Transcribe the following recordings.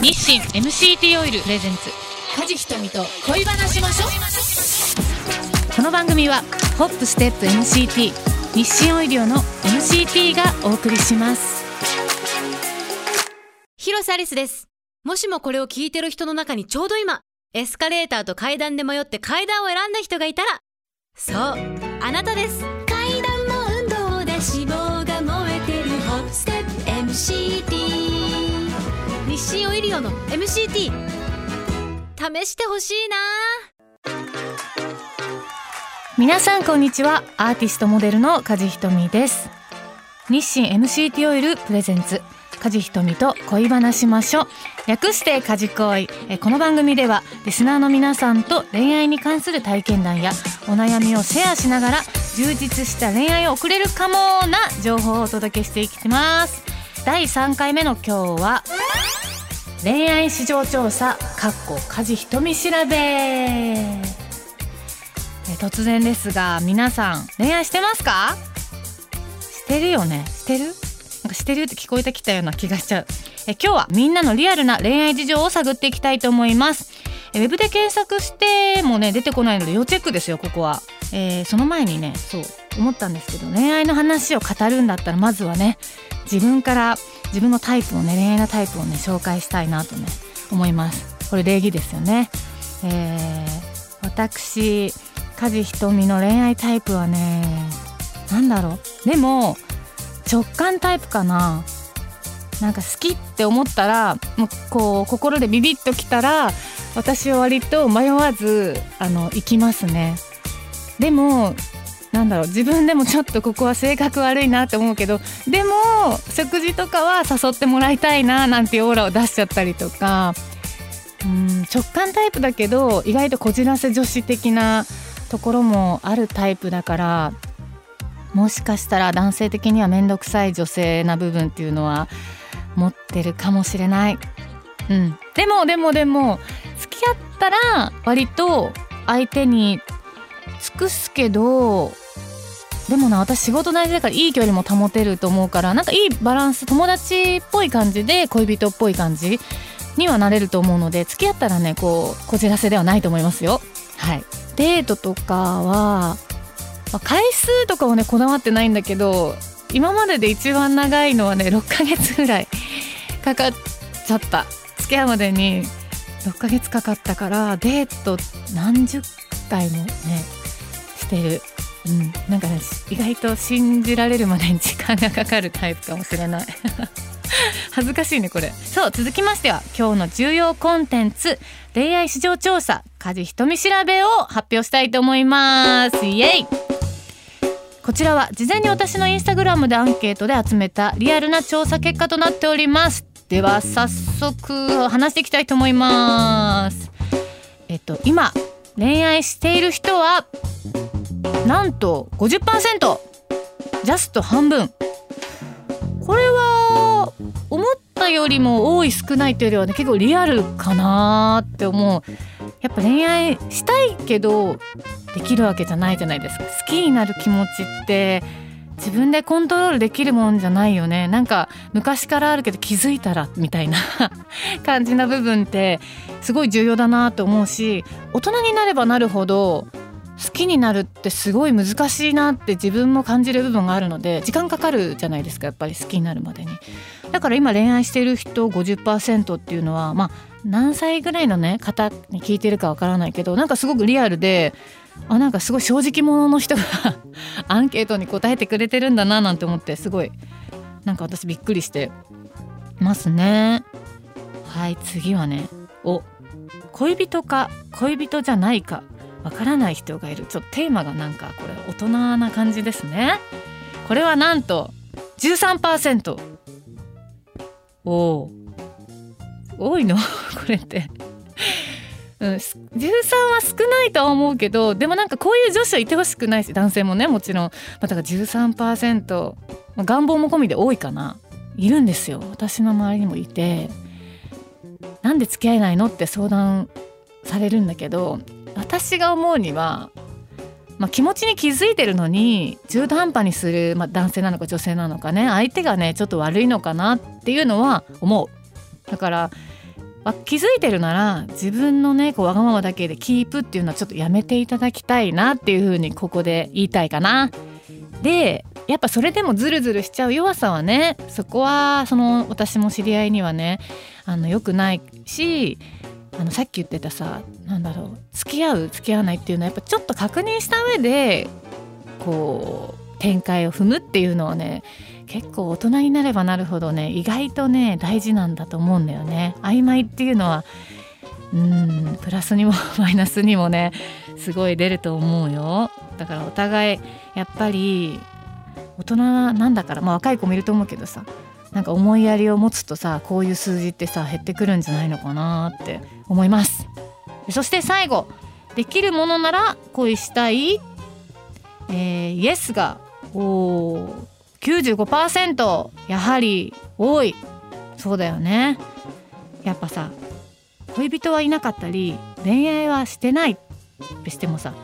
日清 MCT オイルプレゼンツ梶ひとみと恋話しましょうこの番組はホップステップ MCT 日清オイリオの MCT がお送りします広瀬アリスです。もしもこれを聞いてる人の中にちょうど今、エスカレーターと階段で迷って階段を選んだ人がいたら、そう、あなたです。階段の運動で脂肪が燃えてるホップステップ MCT。イリオの MCT。試してほしいな。皆さんこんにちは。アーティストモデルの梶ひとみです。日清 MCT オイルプレゼンツ。梶ひとみと恋話しましょう。略して梶恋。えこの番組ではリスナーの皆さんと恋愛に関する体験談やお悩みをシェアしながら充実した恋愛を送れるかもな情報をお届けしていきます。第3回目の今日は恋愛市場調査かっこ梶ひとみ調べ。え突然ですが皆さん恋愛してますか？してるよね。してる？なんかしてるって聞こえてきたような気がしちゃう。え今日はみんなのリアルな恋愛事情を探っていきたいと思います。えウェブで検索してもね出てこないので要チェックですよここは、えーその前にねそう思ったんですけど恋愛の話を語るんだったらまずはね自分から自分のタイプをね恋愛のタイプをね紹介したいなとね思います。これ礼儀ですよね。えー私梶ひとみの恋愛タイプはねなんだろう。でも直感タイプかな。なんか好きって思ったらもうこう心でビビッときたら私は割と迷わずあの行きますね。でもなんだろう自分でもちょっとここは性格悪いなって思うけどでも食事とかは誘ってもらいたいななんていうオーラを出しちゃったりとかうん直感タイプだけど意外とこじらせ女子的なところもあるタイプだからもしかしたら男性的には面倒くさい女性な部分っていうのは持ってるかもしれない。うん、でもでもでも付き合ったら割と相手に尽くすけどでもな私仕事大事だからいい距離も保てると思うからなんかいいバランス友達っぽい感じで恋人っぽい感じにはなれると思うので付き合ったらねこうこじらせではないと思いますよ。はい、デートとかは、まあ回数とかはねこだわってないんだけど今までで一番長いのはね6ヶ月ぐらいかかっちゃった付き合うまでに6ヶ月かかったからデート何十回もねしてる。うん、なんかね意外と信じられるまでに時間がかかるタイプかもしれない。恥ずかしいねこれ。そう続きましては今日の重要コンテンツ恋愛市場調査梶ひとみ調べを発表したいと思います。イエイ。こちらは事前に私のインスタグラムでアンケートで集めたリアルな調査結果となっております。では早速話していきたいと思います。えっと今恋愛している人はなんと50%ジャスト半分。これは思ったよりも多い少ないというよりはね結構リアルかなって思う。やっぱ恋愛したいけどできるわけじゃないじゃないですか。好きになる気持ちって自分でコントロールできるもんじゃないよね。なんか昔からあるけど気づいたらみたいな 感じな部分ってすごい重要だなと思うし大人になればなるほど好きになるってすごい難しいなって自分も感じる部分があるので時間かかるじゃないですかやっぱり好きになるまでに。だから今恋愛している人50%っていうのはまあ何歳ぐらいのね方に聞いてるかわからないけどなんかすごくリアルであなんかすごい正直者の人が アンケートに答えてくれてるんだななんて思ってすごいなんか私びっくりしてますね。はい次はね。お恋人か恋人じゃないか。わからない人がいる。ちょっとテーマがなんかこれ大人な感じですね。これはなんと13%おお多いの？これって。うん、13は少ないとは思うけどでもなんかこういう女子はいてほしくないし男性もねもちろん、まあ、だから13%、まあ、願望も込みで多いかな。いるんですよ。私の周りにもいて。なんで付き合えないの？って相談されるんだけど私が思うには、まあ、気持ちに気づいてるのに中途半端にする、まあ、男性なのか女性なのかね相手がねちょっと悪いのかなっていうのは思うだから気づいてるなら自分のねこうわがままだけでキープっていうのはちょっとやめていただきたいなっていうふうにここで言いたいかな。でやっぱそれでもズルズルしちゃう弱さはねそこはその私も知り合いにはねあの良くないしあのさっき言ってたさなんだろう付き合う付き合わないっていうのはやっぱちょっと確認した上でこう展開を踏むっていうのはね結構大人になればなるほどね意外とね大事なんだと思うんだよね。曖昧っていうのはうんプラスにも マイナスにもねすごい出ると思うよだからお互いやっぱり大人なんだからまあ若い子もいると思うけどさなんか思いやりを持つとさこういう数字ってさ減ってくるんじゃないのかなって思います。そして最後できるものなら恋したいえー、イエスがおー95%やはり多い。そうだよね。やっぱさ恋人はいなかったり恋愛はしてない。ってしてもさ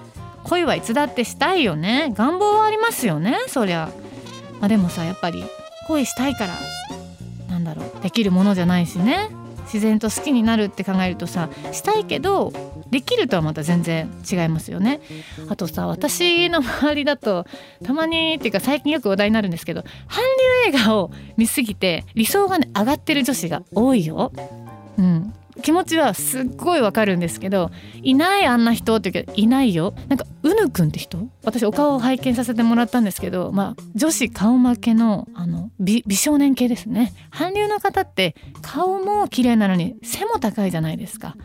恋はいつだってしたいよね。願望はありますよねそりゃ、まあ、でもさやっぱり恋したいからなんだろうできるものじゃないしね。自然と好きになるって考えるとさしたいけどできるとはまた全然違いますよね。あとさ私の周りだとたまにっていうか最近よく話題になるんですけど韓流映画を見すぎて理想がね上がってる女子が多いよ。うん。気持ちはすっごいわかるんですけどいないあんな人って言うけどいないよ。なんかうぬくんって人？私お顔を拝見させてもらったんですけどまあ女子顔負けのあの美少年系ですね。韓流の方って顔も綺麗なのに背も高いじゃないですか。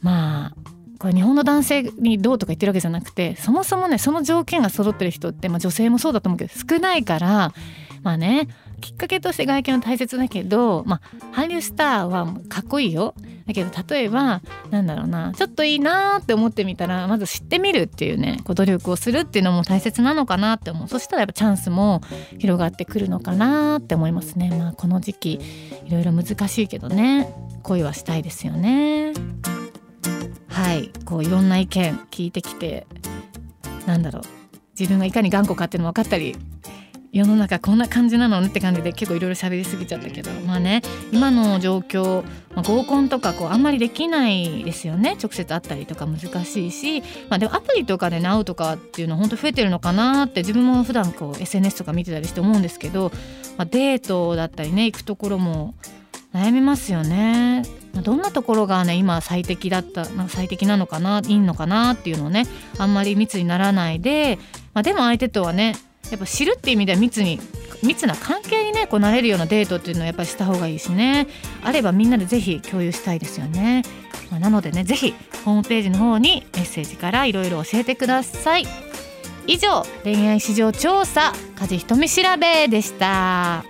まあこれ日本の男性にどうとか言ってるわけじゃなくてそもそもねその条件が揃ってる人って、まあ、女性もそうだと思うけど少ないからまあねきっかけとして外見は大切だけど、まあ、韓流スターはかっこいいよ。だけど例えばなんだろうなちょっといいなって思ってみたらまず知ってみるっていうねこう努力をするっていうのも大切なのかなって思う。そしたらやっぱチャンスも広がってくるのかなって思いますね。まあこの時期いろいろ難しいけどね。恋はしたいですよね。はい。こういろんな意見聞いてきてなんだろう。自分がいかに頑固かっていうのも分かったり世の中こんな感じなのって感じで結構いろいろ喋りすぎちゃったけどまあね今の状況、まあ、合コンとかこうあんまりできないですよね直接会ったりとか難しいし、まあ、でもアプリとかで、会うとかっていうのは本当増えてるのかなって自分も普段こう SNS とか見てたりして思うんですけど、まあ、デートだったりね行くところも悩みますよね。どんなところがね今最適だった最適なのかないいのかなっていうのをねあんまり密にならないで、まあ、でも相手とはねやっぱ知るっていう意味では密に密な関係にねこうなれるようなデートっていうのはやっぱりした方がいいしね。あればみんなでぜひ共有したいですよね、まあ、なのでねぜひホームページの方にメッセージからいろいろ教えてください。以上恋愛市場調査家事瞳調べでした。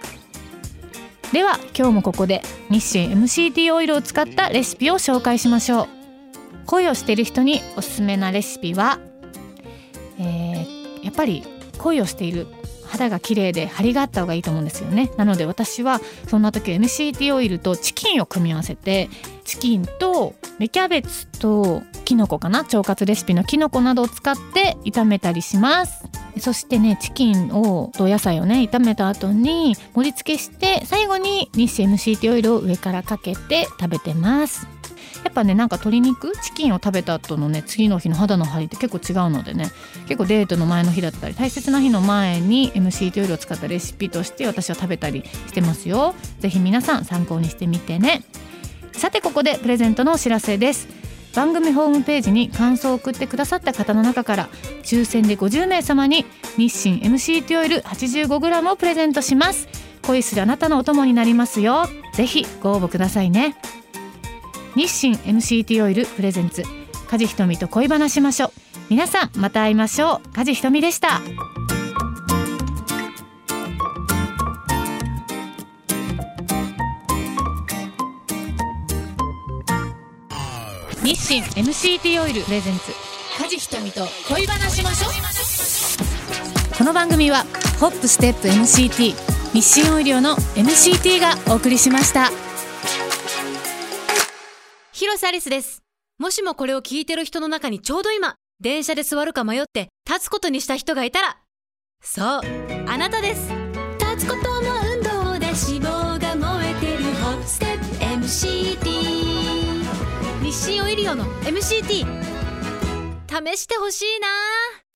では今日もここで日清 MCT オイルを使ったレシピを紹介しましょう。恋をしている人におすすめなレシピは、えー、やっぱり恋をしている。肌が綺麗で張りがあった方がいいと思うんですよね。なので私はそんな時 MCT オイルとチキンを組み合わせてチキンと芽キャベツとキノコかな腸活レシピのキノコなどを使って炒めたりします。そしてねチキンをと野菜をね炒めた後に盛り付けして最後に日清 MCT オイルを上からかけて食べてます。やっぱねなんか鶏肉？チキンを食べた後のね次の日の肌の張りって結構違うのでね結構デートの前の日だったり大切な日の前に MCT オイルを使ったレシピとして私は食べたりしてますよ。是非皆さん参考にしてみてね。さてここでプレゼントのお知らせです。番組ホームページに感想を送ってくださった方の中から抽選で50名様に日清 MCT オイル 85g をプレゼントします。恋するあなたのお供になりますよ。ぜひご応募くださいね。日清 MCT オイルプレゼンツ。梶ひとみと恋話しましょう。皆さんまた会いましょう。梶ひとみでした。日清 MCT オイルプレゼンツ。梶ひとみと恋話しましょう。この番組はホップステップ MCT 日清オイリオの MCT がお送りしました。広瀬アリスです。もしもこれを聞いてる人の中にちょうど今、電車で座るか迷って立つことにした人がいたら、そう、あなたです。立つことの運動で脂肪が燃えてるホステップ MCT 日清オイリオの MCT 試してほしいな